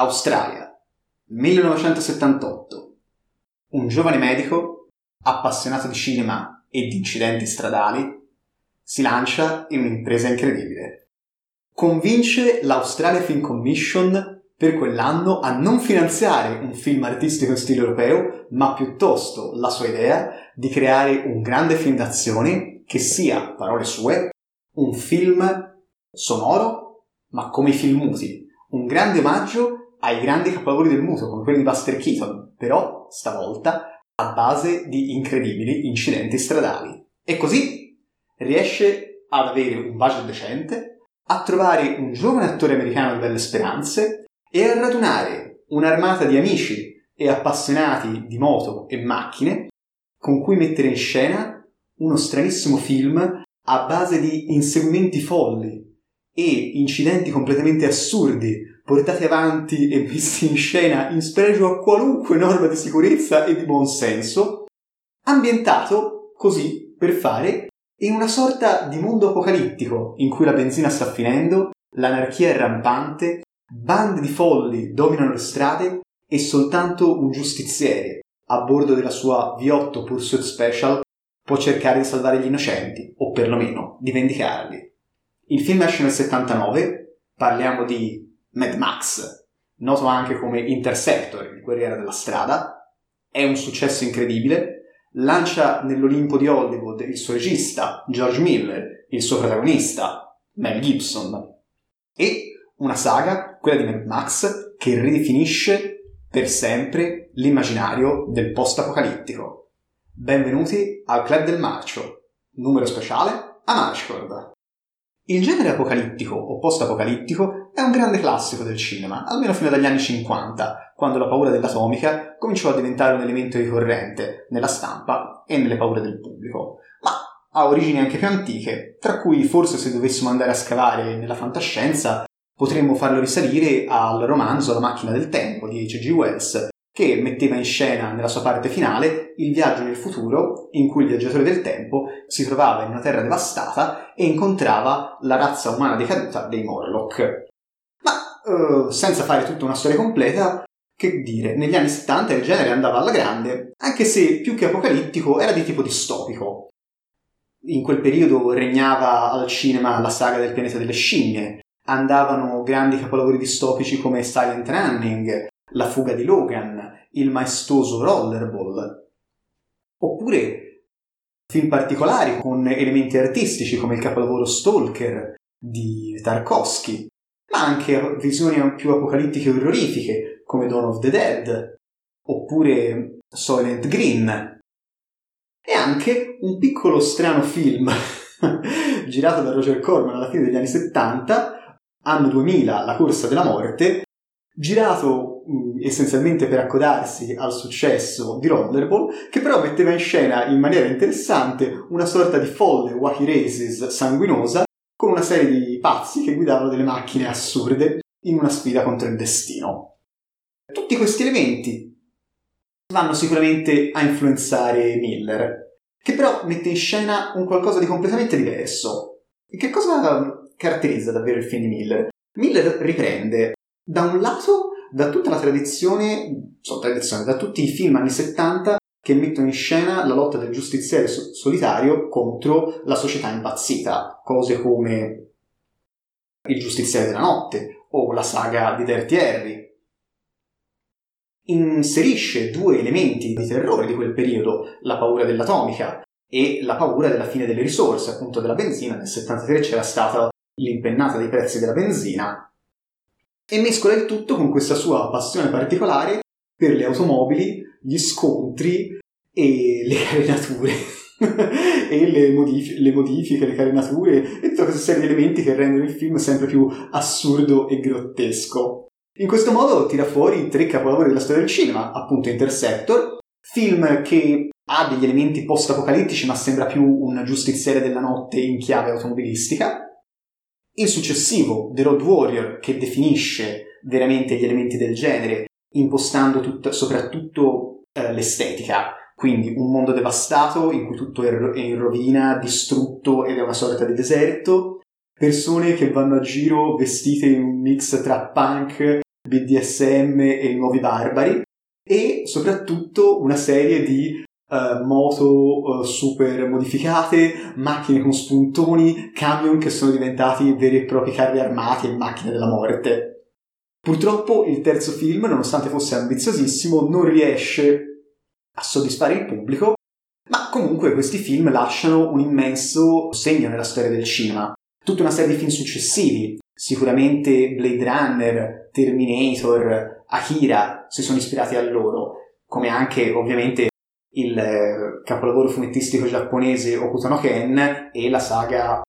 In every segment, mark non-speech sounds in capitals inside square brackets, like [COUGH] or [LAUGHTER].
Australia, 1978. Un giovane medico, appassionato di cinema e di incidenti stradali, si lancia in un'impresa incredibile. Convince l'Australia Film Commission per quell'anno a non finanziare un film artistico in stile europeo, ma piuttosto la sua idea di creare un grande film d'azione che sia, parole sue, un film sonoro, ma come i film muti. Un grande omaggio ai grandi capolavori del muto, come quelli di Buster Keaton, però stavolta a base di incredibili incidenti stradali. E così riesce ad avere un budget decente, a trovare un giovane attore americano di belle speranze e a radunare un'armata di amici e appassionati di moto e macchine con cui mettere in scena uno stranissimo film a base di inseguimenti folli e incidenti completamente assurdi portati avanti e messi in scena in spregio a qualunque norma di sicurezza e di buon senso, ambientato così per fare in una sorta di mondo apocalittico in cui la benzina sta finendo, l'anarchia è rampante, bande di folli dominano le strade e soltanto un giustiziere a bordo della sua V8 Pursuit Special può cercare di salvare gli innocenti, o perlomeno di vendicarli. Il film esce nel 79, parliamo di Mad Max, noto anche come Interceptor, il guerriero della strada, è un successo incredibile, lancia nell'Olimpo di Hollywood il suo regista, George Miller, il suo protagonista, Mel Gibson, e una saga, quella di Mad Max, che ridefinisce per sempre l'immaginario del post-apocalittico. Benvenuti al Club del Marcio, numero speciale a Marchcord. Il genere apocalittico o post-apocalittico è un grande classico del cinema, almeno fino agli anni 50, quando la paura dell'atomica cominciò a diventare un elemento ricorrente nella stampa e nelle paure del pubblico. Ma ha origini anche più antiche, tra cui forse se dovessimo andare a scavare nella fantascienza potremmo farlo risalire al romanzo La macchina del tempo di H.G. Wells, che metteva in scena nella sua parte finale il viaggio nel futuro in cui il viaggiatore del tempo si trovava in una terra devastata e incontrava la razza umana decaduta dei Morlock. Uh, senza fare tutta una storia completa, che dire, negli anni 70 il genere andava alla grande, anche se più che apocalittico era di tipo distopico. In quel periodo regnava al cinema la saga del pianeta delle scimmie, andavano grandi capolavori distopici come Silent Running, la fuga di Logan, il maestoso Rollerball. Oppure film particolari con elementi artistici come il capolavoro Stalker di Tarkovsky, ma anche visioni più apocalittiche e orrorifiche come Dawn of the Dead, oppure Soylent Green. E anche un piccolo strano film [LAUGHS] girato da Roger Corman alla fine degli anni 70, anno 2000, La corsa della morte, girato mh, essenzialmente per accodarsi al successo di Rollerball, che però metteva in scena in maniera interessante una sorta di folle wacky races sanguinosa con una serie di pazzi che guidavano delle macchine assurde in una sfida contro il destino. Tutti questi elementi vanno sicuramente a influenzare Miller, che però mette in scena un qualcosa di completamente diverso. E che cosa caratterizza davvero il film di Miller? Miller riprende da un lato da tutta la tradizione, so, tradizione, da tutti i film anni 70 che mettono in scena la lotta del giustiziere solitario contro la società impazzita, cose come Il giustiziere della notte o la saga di Dirty Harry. Inserisce due elementi di terrore di quel periodo, la paura dell'atomica e la paura della fine delle risorse, appunto della benzina. Nel 73 c'era stata l'impennata dei prezzi della benzina e mescola il tutto con questa sua passione particolare per le automobili, gli scontri e le carenature. [LAUGHS] e le, modif- le, modifiche, le carenature e tutta questa serie di elementi che rendono il film sempre più assurdo e grottesco. In questo modo tira fuori tre capolavori della storia del cinema, appunto Interceptor, film che ha degli elementi post-apocalittici ma sembra più un giustiziere della notte in chiave automobilistica, il successivo, The Road Warrior, che definisce veramente gli elementi del genere, impostando tut- soprattutto eh, l'estetica, quindi un mondo devastato in cui tutto è, è in rovina, distrutto ed è una sorta di deserto, persone che vanno a giro vestite in un mix tra punk BDSM e nuovi barbari. E soprattutto una serie di uh, moto uh, super modificate, macchine con spuntoni, camion che sono diventati veri e propri carri armati e macchine della morte. Purtroppo il terzo film, nonostante fosse ambiziosissimo, non riesce a soddisfare il pubblico, ma comunque questi film lasciano un immenso segno nella storia del cinema. Tutta una serie di film successivi, sicuramente Blade Runner, Terminator, Akira si sono ispirati a loro, come anche ovviamente il eh, capolavoro fumettistico giapponese Okuto no Ken e la saga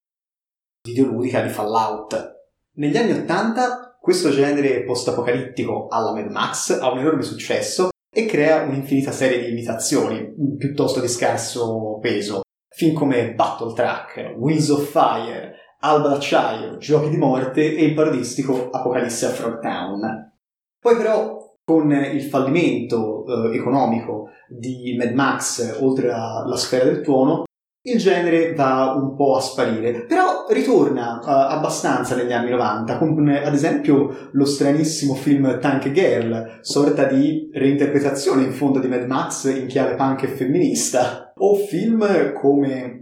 videoludica di Fallout. Negli anni Ottanta questo genere post-apocalittico alla Mad Max ha un enorme successo e crea un'infinita serie di imitazioni, piuttosto di scarso peso. Film come Battle Track, Wheels of Fire, Alba d'acciaio, Giochi di morte e il parodistico Apocalisse a Frogtown. Poi però con il fallimento eh, economico di Mad Max oltre alla sfera del tuono, il genere va un po' a sparire, però ritorna uh, abbastanza negli anni 90, con ad esempio lo stranissimo film Tank Girl, sorta di reinterpretazione in fondo di Mad Max in chiave punk e femminista, o film come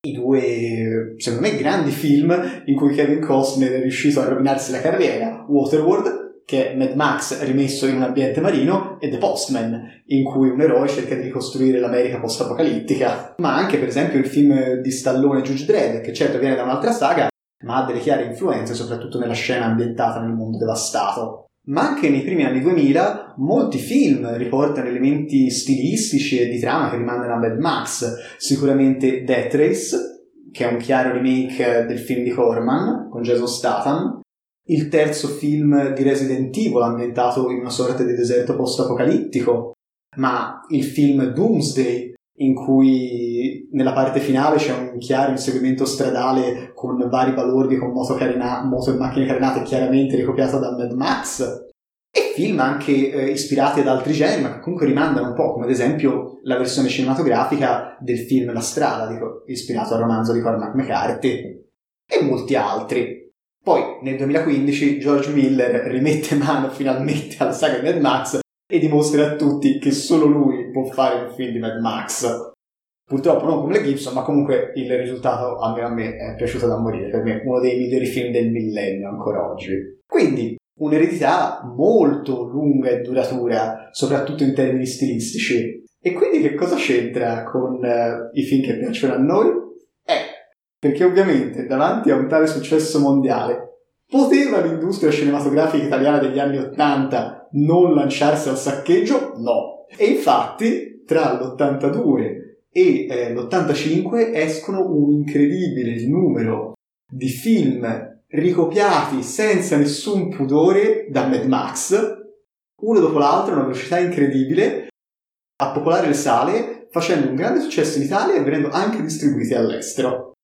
i due, secondo me, grandi film in cui Kevin Costner è riuscito a rovinarsi la carriera, Waterworld che è Mad Max rimesso in un ambiente marino, e The Postman, in cui un eroe cerca di ricostruire l'America post-apocalittica. Ma anche, per esempio, il film di Stallone Judge Dredd, che certo viene da un'altra saga, ma ha delle chiare influenze, soprattutto nella scena ambientata nel mondo devastato. Ma anche nei primi anni 2000 molti film riportano elementi stilistici e di trama che rimandano a Mad Max. Sicuramente Death Race, che è un chiaro remake del film di Corman con Jason Statham, il terzo film di Resident Evil ambientato in una sorta di deserto post-apocalittico, ma il film Doomsday in cui nella parte finale c'è un chiaro inseguimento stradale con vari balordi con moto, carina- moto e macchine carenate chiaramente ricopiata da Mad Max e film anche eh, ispirati ad altri generi ma che comunque rimandano un po' come ad esempio la versione cinematografica del film La strada dico, ispirato al romanzo di Cormac McCarthy e molti altri poi nel 2015 George Miller rimette mano finalmente alla saga di Mad Max e dimostra a tutti che solo lui può fare un film di Mad Max. Purtroppo non come le Gibson, ma comunque il risultato almeno a me è piaciuto da morire, per me uno dei migliori film del millennio ancora oggi. Quindi un'eredità molto lunga e duratura, soprattutto in termini stilistici. E quindi che cosa c'entra con uh, i film che piacciono a noi? Perché ovviamente davanti a un tale successo mondiale poteva l'industria cinematografica italiana degli anni Ottanta non lanciarsi al saccheggio? No. E infatti tra l'82 e eh, l'85 escono un incredibile numero di film ricopiati senza nessun pudore da Mad Max, uno dopo l'altro, a una velocità incredibile, a popolare le sale, facendo un grande successo in Italia e venendo anche distribuiti all'estero.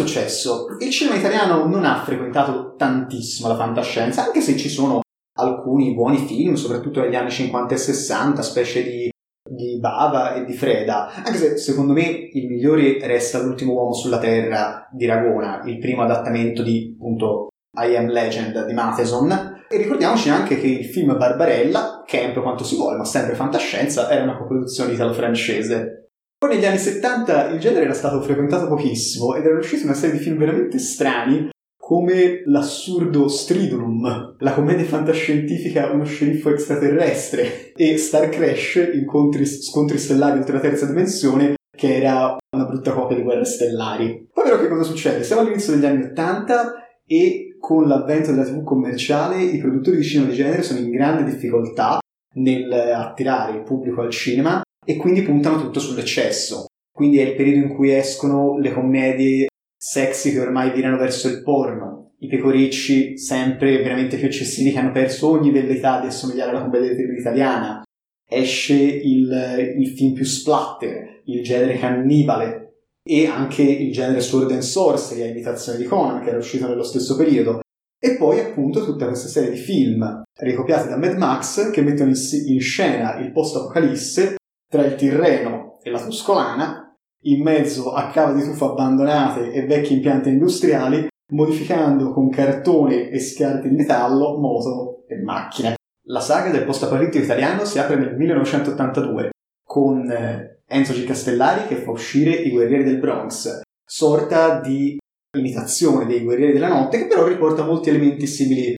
Successo? Il cinema italiano non ha frequentato tantissimo la fantascienza, anche se ci sono alcuni buoni film, soprattutto negli anni 50 e 60, specie di, di Bava e di Freda, anche se secondo me il migliore resta L'ultimo uomo sulla Terra di Ragona, il primo adattamento di appunto I Am Legend di Matheson. E ricordiamoci anche che il film Barbarella, camp quanto si vuole, ma sempre fantascienza, era una coproduzione italo-francese. Poi negli anni 70 il genere era stato frequentato pochissimo ed erano usciti una serie di film veramente strani come l'assurdo Stridulum, la commedia fantascientifica Uno sceriffo extraterrestre e Star Crash, incontri, scontri stellari oltre la terza dimensione, che era una brutta copia di Guerre Stellari. Poi però che cosa succede? Siamo all'inizio degli anni 80 e con l'avvento della TV commerciale i produttori di cinema di genere sono in grande difficoltà nel attirare il pubblico al cinema e quindi puntano tutto sull'eccesso. Quindi è il periodo in cui escono le commedie sexy che ormai virano verso il porno, i pecoricci sempre veramente più eccessivi che hanno perso ogni velleità di assomigliare alla commedia italiana. Esce il, il film più splatter, il genere cannibale e anche il genere Sword and Sorcery a imitazione di Conan che era uscito nello stesso periodo. E poi appunto tutta questa serie di film ricopiati da Mad Max che mettono in, scena il post-apocalisse tra il Tirreno e la Tuscolana, in mezzo a cave di tufo abbandonate e vecchi impianti industriali, modificando con cartone e scarti di metallo moto e macchine. La saga del post-apocalittico italiano si apre nel 1982 con eh, Enzo G. Castellari che fa uscire I Guerrieri del Bronx, sorta di imitazione dei Guerrieri della Notte che però riporta molti elementi simili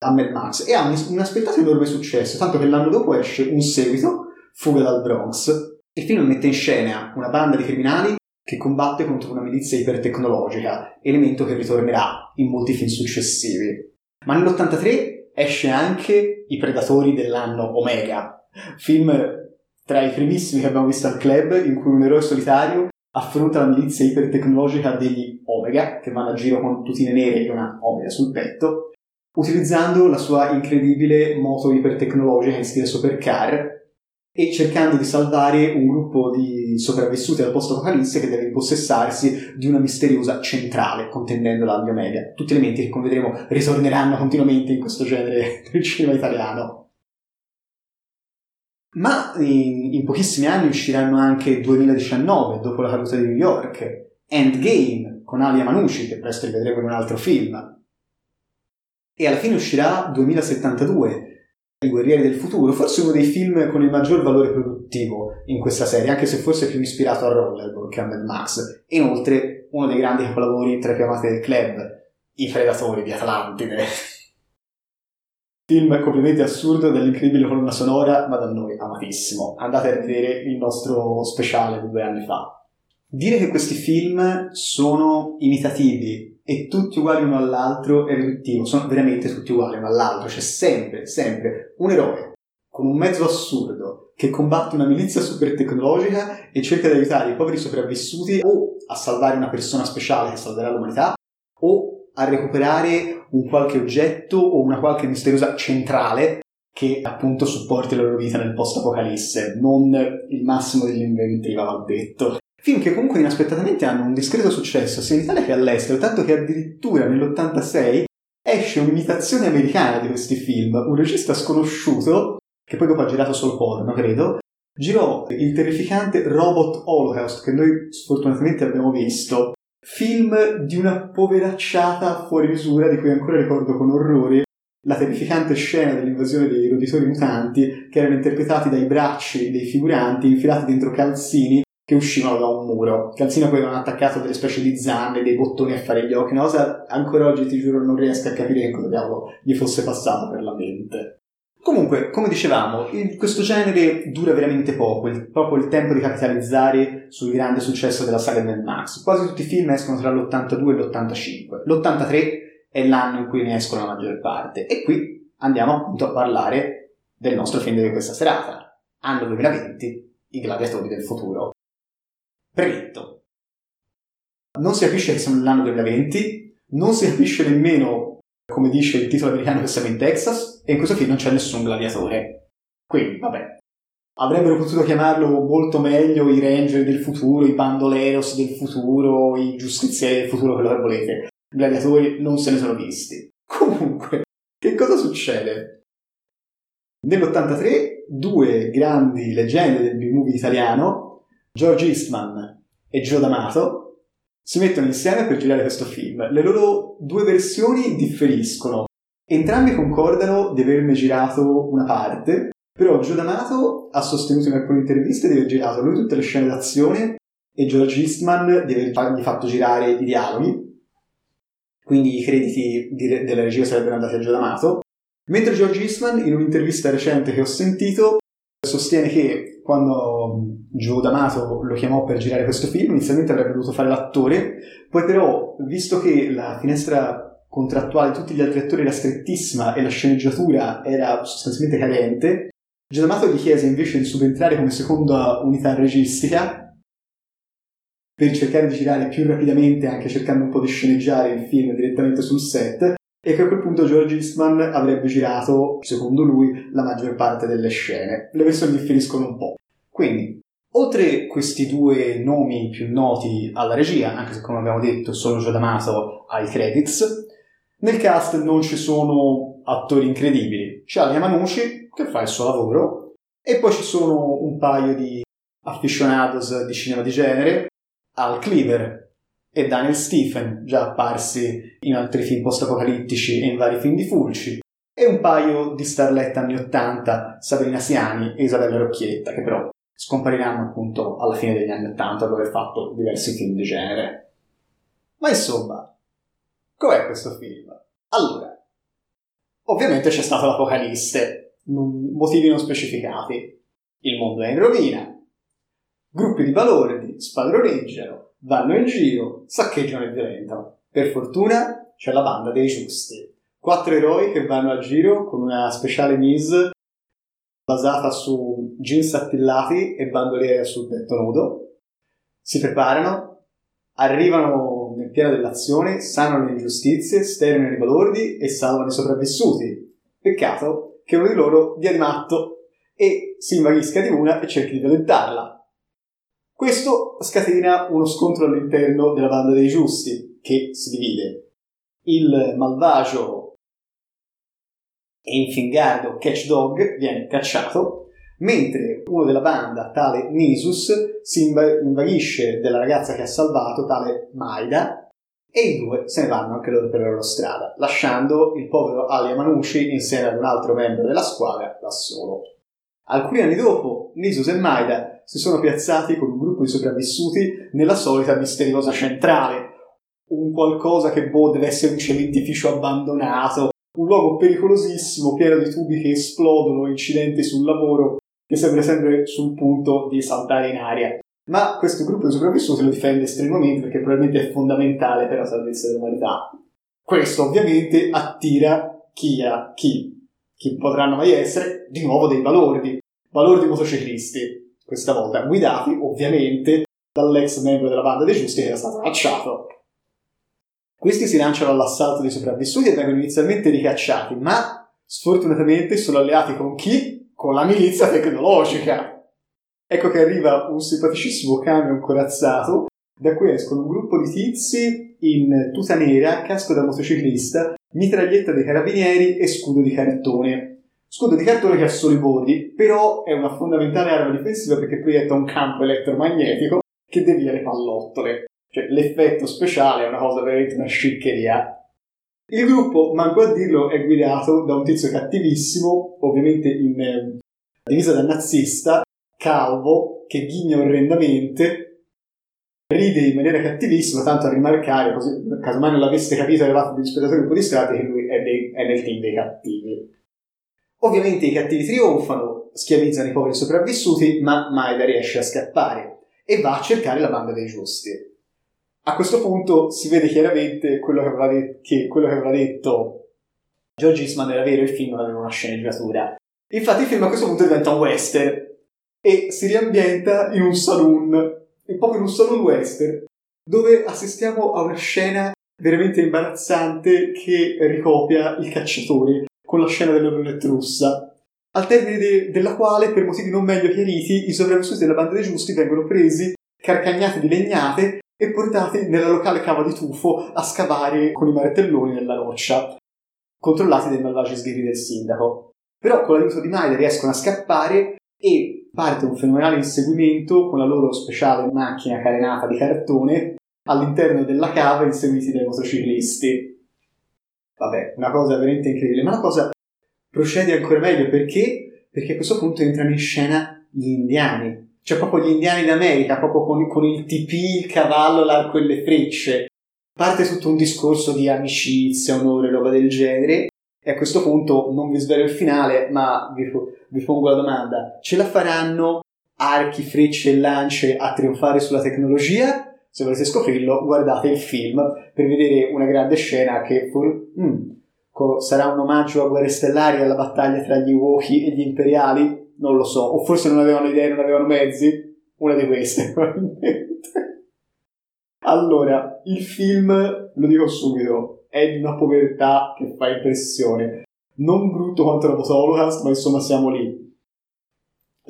a Mad Max e ha un, un aspettato enorme successo, tanto che l'anno dopo esce un seguito, Fuga dal Bronx. Il film mette in scena una banda di criminali che combatte contro una milizia ipertecnologica, elemento che ritornerà in molti film successivi. Ma nell'83 esce anche I Predatori dell'anno Omega, film tra i primissimi che abbiamo visto al club, in cui un eroe solitario affronta la milizia ipertecnologica degli Omega, che vanno a giro con tutine nere e una Omega sul petto, utilizzando la sua incredibile moto ipertecnologica in stile supercar e cercando di salvare un gruppo di sopravvissuti al post-apocalisse che deve impossessarsi di una misteriosa centrale contendendo l'Albi Omega. Tutti elementi che, come vedremo, ritorneranno continuamente in questo genere del cinema italiano. Ma in, in pochissimi anni usciranno anche 2019, dopo la caduta di New York, Endgame con Alia Manucci, che presto rivedremo in un altro film. E alla fine uscirà 2072, i Guerrieri del Futuro, forse uno dei film con il maggior valore produttivo in questa serie, anche se forse più ispirato a Rollerball che a Mad Max. E inoltre uno dei grandi capolavori tra i più amati del club, I Predatori di Atlantide. [LAUGHS] film completamente assurdo dell'incredibile colonna sonora, ma da noi amatissimo. Andate a vedere il nostro speciale di due anni fa. Dire che questi film sono imitativi e tutti uguali uno all'altro è riduttivo, sono veramente tutti uguali uno all'altro, c'è sempre, sempre un eroe con un mezzo assurdo che combatte una milizia super tecnologica e cerca di aiutare i poveri sopravvissuti o a salvare una persona speciale che salverà l'umanità o a recuperare un qualche oggetto o una qualche misteriosa centrale che appunto supporti la loro vita nel post-apocalisse, non il massimo dell'inventiva, va detto. Film che comunque inaspettatamente hanno un discreto successo sia in Italia che all'estero, tanto che addirittura nell'86 esce un'imitazione americana di questi film. Un regista sconosciuto, che poi dopo ha girato solo porno, credo, girò il terrificante Robot Holocaust, che noi sfortunatamente abbiamo visto. Film di una poveracciata fuori misura, di cui ancora ricordo con orrore la terrificante scena dell'invasione dei roditori mutanti, che erano interpretati dai bracci dei figuranti infilati dentro calzini che uscivano da un muro. Calzino poi avevano attaccato delle specie di zanne, dei bottoni a fare gli occhi, una cosa ancora oggi ti giuro non riesco a capire che cosa diavolo gli fosse passato per la mente. Comunque, come dicevamo, il, questo genere dura veramente poco, il, proprio il tempo di capitalizzare sul grande successo della saga Mad Max. Quasi tutti i film escono tra l'82 e l'85. L'83 è l'anno in cui ne escono la maggior parte. E qui andiamo appunto a parlare del nostro film di questa serata. Anno 2020, I gladiatori del futuro. Premetto. Non si capisce che siamo nell'anno 2020, non si capisce nemmeno, come dice il titolo americano, che siamo in Texas, e in questo film non c'è nessun gladiatore. Quindi, vabbè. Avrebbero potuto chiamarlo molto meglio i ranger del futuro, i bandoleros del futuro, i giustizieri del futuro, quello che volete. Gladiatori non se ne sono visti. Comunque, che cosa succede? Nell'83 due grandi leggende del B-movie italiano George Eastman e Joe D'Amato si mettono insieme per girare questo film. Le loro due versioni differiscono. Entrambi concordano di averne girato una parte, però Joe D'Amato ha sostenuto in alcune interviste di aver girato lui tutte le scene d'azione e George Eastman di avergli fatto girare i dialoghi. Quindi i crediti della regia sarebbero andati a Joe D'Amato. Mentre George Eastman, in un'intervista recente che ho sentito, sostiene che quando Joe D'Amato lo chiamò per girare questo film, inizialmente avrebbe dovuto fare l'attore, poi però, visto che la finestra contrattuale di tutti gli altri attori era strettissima e la sceneggiatura era sostanzialmente cadente, Joe D'Amato gli chiese invece di subentrare come seconda unità registica per cercare di girare più rapidamente, anche cercando un po' di sceneggiare il film direttamente sul set, e che a quel punto George Eastman avrebbe girato, secondo lui, la maggior parte delle scene. Le versioni differiscono un po'. Quindi, oltre questi due nomi più noti alla regia, anche se come abbiamo detto solo Joe D'Amato ai credits, nel cast non ci sono attori incredibili. C'è Alia Manucci, che fa il suo lavoro, e poi ci sono un paio di aficionados di cinema di genere, Al Cleaver e Daniel Stephen, già apparsi in altri film post-apocalittici e in vari film di Fulci, e un paio di starlette anni 80, Sabrina Siani e Isabella Rocchietta, che però scompariranno appunto alla fine degli anni 80 dopo aver fatto diversi film di genere. Ma insomma, com'è questo film? Allora, ovviamente c'è stato l'Apocalisse, motivi non specificati. Il mondo è in rovina, gruppi di balordi spadroneggiano, vanno in giro, saccheggiano e violentano. Per fortuna c'è la banda dei giusti. Quattro eroi che vanno a giro con una speciale mise basata su jeans attillati e bandoliere sul petto nudo. Si preparano, arrivano nel pieno dell'azione, sanano le ingiustizie, sterminano i balordi e salvano i sopravvissuti. Peccato che uno di loro dia di matto e si invaghisca di una e cerchi di violentarla. Questo scatena uno scontro all'interno della banda dei giusti, che si divide. Il malvagio e infingardo Catch Dog viene cacciato, mentre uno della banda, tale Nisus, si invaghisce della ragazza che ha salvato, tale Maida, e i due se ne vanno anche loro per la loro strada, lasciando il povero Ali Manushi insieme ad un altro membro della squadra da solo. Alcuni anni dopo, Nisus e Maida si sono piazzati con un gruppo di sopravvissuti nella solita misteriosa centrale. Un qualcosa che boh, deve essere un cementificio abbandonato, un luogo pericolosissimo, pieno di tubi che esplodono, incidenti sul lavoro, che sembra sempre sul punto di saltare in aria. Ma questo gruppo di sopravvissuti lo difende estremamente perché probabilmente è fondamentale per la salvezza dell'umanità. Questo ovviamente attira chi, chi chi potranno mai essere, di nuovo dei balordi, balordi motociclisti, questa volta guidati ovviamente dall'ex membro della banda dei giusti che era stato cacciato. Questi si lanciano all'assalto dei sopravvissuti e vengono inizialmente ricacciati, ma sfortunatamente sono alleati con chi? Con la milizia tecnologica. Ecco che arriva un simpaticissimo camion corazzato, da cui escono un gruppo di tizi in tuta nera, casco da motociclista, mitraglietta dei carabinieri e scudo di cartone. Scudo di cartone che ha solo i bordi, però è una fondamentale arma difensiva perché proietta un campo elettromagnetico che devia le pallottole. Cioè, l'effetto speciale è una cosa veramente una sciccheria. Il gruppo, manco a dirlo, è guidato da un tizio cattivissimo, ovviamente in eh, divisa da nazista, calvo, che ghigna orrendamente, ride in maniera cattivissima, tanto a rimarcare, così casomai non l'aveste capito, eravate degli spettatori un po' distratti, che lui è, dei, è nel team dei cattivi. Ovviamente i cattivi trionfano, schiavizzano i poveri sopravvissuti, ma Maida riesce a scappare e va a cercare la banda dei giusti. A questo punto si vede chiaramente quello che aveva, de- che quello che aveva detto George Eastman era vero, il film non aveva una sceneggiatura. Infatti il film a questo punto diventa un western e si riambienta in un saloon proprio in un salon western, dove assistiamo a una scena veramente imbarazzante che ricopia il cacciatore con la scena della roulette russa, al termine de- della quale, per motivi non meglio chiariti, i sopravvissuti della banda dei giusti vengono presi, carcagnati di legnate e portati nella locale cava di tufo a scavare con i martelloni nella roccia, controllati dai malvagi sghirri del sindaco. Però con l'aiuto di Maida riescono a scappare e parte un fenomenale inseguimento con la loro speciale macchina carenata di cartone all'interno della cava inseguiti dai motociclisti. Vabbè, una cosa veramente incredibile, ma la cosa procede ancora meglio perché? Perché a questo punto entrano in scena gli indiani, cioè proprio gli indiani d'America, proprio con, con il tipì, il cavallo, l'arco e le frecce. Parte tutto un discorso di amicizia, onore, roba del genere, e a questo punto non vi svelo il finale, ma vi, vi pongo la domanda. Ce la faranno archi, frecce e lance a trionfare sulla tecnologia? Se volete scoprirlo, guardate il film per vedere una grande scena che for- mm, co- sarà un omaggio a Guerre Stellari alla battaglia tra gli Wookiee e gli Imperiali? Non lo so. O forse non avevano idee, non avevano mezzi? Una di queste, [LAUGHS] probabilmente. allora, il film, lo dico subito, è di una povertà che fa impressione non brutto quanto la Holocaust, ma insomma siamo lì.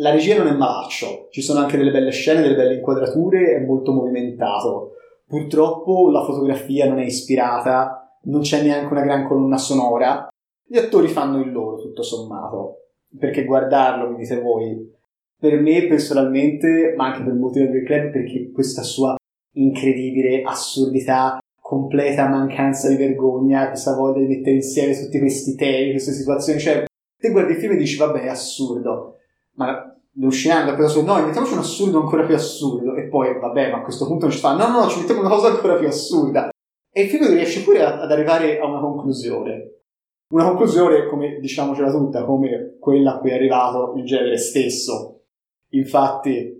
La regia non è malaccio, ci sono anche delle belle scene, delle belle inquadrature, è molto movimentato. Purtroppo la fotografia non è ispirata, non c'è neanche una gran colonna sonora. Gli attori fanno il loro, tutto sommato. Perché guardarlo, mi dite voi, per me personalmente, ma anche per molti del club, perché questa sua incredibile assurdità, completa mancanza di vergogna, questa voglia di mettere insieme tutti questi temi, queste situazioni, cioè te guardi il film e dici vabbè è assurdo, ma uscendo per su, no, mettiamoci un assurdo ancora più assurdo, e poi vabbè, ma a questo punto non ci fa, no, no, no, ci mettiamo una cosa ancora più assurda. E il film riesce pure ad arrivare a una conclusione. Una conclusione, come diciamocela tutta, come quella a cui è arrivato il genere stesso. Infatti,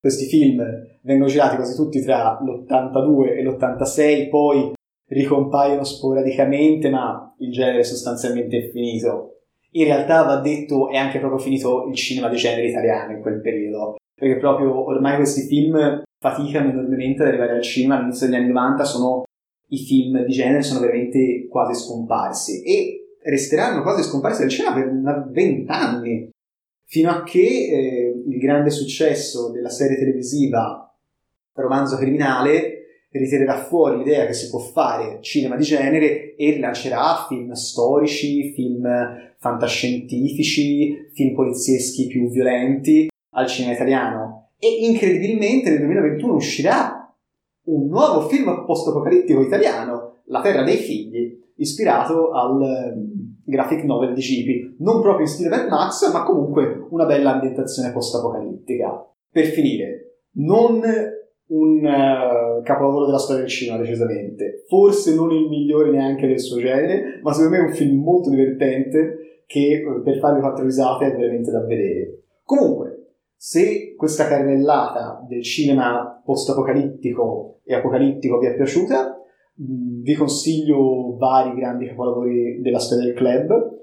questi film vengono girati quasi tutti tra l'82 e l'86, poi ricompaiono sporadicamente, ma il genere sostanzialmente è finito. In realtà va detto è anche proprio finito il cinema di genere italiano in quel periodo, perché proprio ormai questi film faticano enormemente ad arrivare al cinema all'inizio degli anni 90, sono i film di genere sono veramente quasi scomparsi e resteranno quasi scomparsi dal cinema per vent'anni, fino a che eh, il grande successo della serie televisiva Romanzo Criminale ritirerà fuori l'idea che si può fare cinema di genere e rilancerà film storici, film fantascientifici, film polizieschi più violenti al cinema italiano. E incredibilmente nel 2021 uscirà un nuovo film post-apocalittico italiano, La Terra dei Figli, ispirato al ehm, graphic novel di Cipi, non proprio in stile Mad Max, ma comunque una bella ambientazione post-apocalittica. Per finire, non un uh, capolavoro della storia del cinema, decisamente. Forse non il migliore neanche del suo genere, ma secondo me è un film molto divertente che eh, per farvi quattro risate è veramente da vedere. Comunque, se questa carrellata del cinema post-apocalittico e apocalittico vi è piaciuta, mm, vi consiglio vari grandi capolavori della storia del club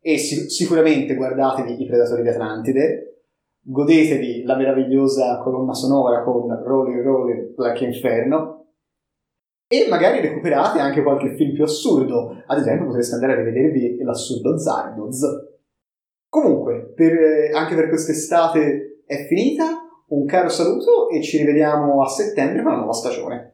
e sic- sicuramente guardatevi I Predatori di Atlantide, godetevi la meravigliosa colonna sonora con Rolling Rolling Black Inferno e magari recuperate anche qualche film più assurdo, ad esempio potreste andare a rivedervi l'assurdo Zardoz. Comunque, per, eh, anche per quest'estate è finita, un caro saluto e ci rivediamo a settembre con la nuova stagione.